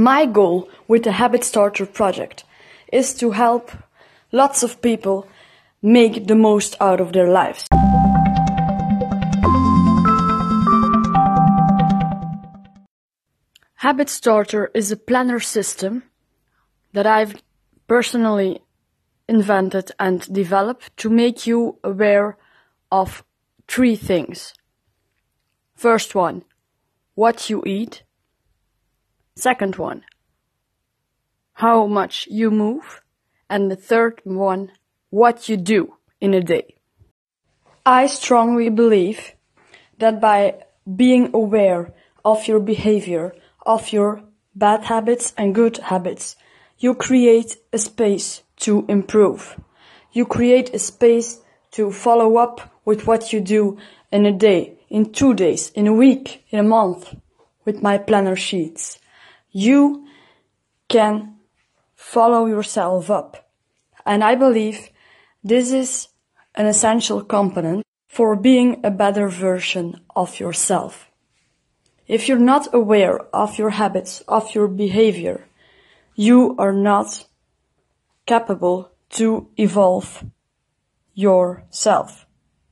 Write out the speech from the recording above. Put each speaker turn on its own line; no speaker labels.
My goal with the Habit Starter project is to help lots of people make the most out of their lives. Habit Starter is a planner system that I've personally invented and developed to make you aware of three things. First one, what you eat. Second one, how much you move. And the third one, what you do in a day. I strongly believe that by being aware of your behavior, of your bad habits and good habits, you create a space to improve. You create a space to follow up with what you do in a day, in two days, in a week, in a month with my planner sheets. You can follow yourself up. And I believe this is an essential component for being a better version of yourself. If you're not aware of your habits, of your behavior, you are not capable to evolve yourself.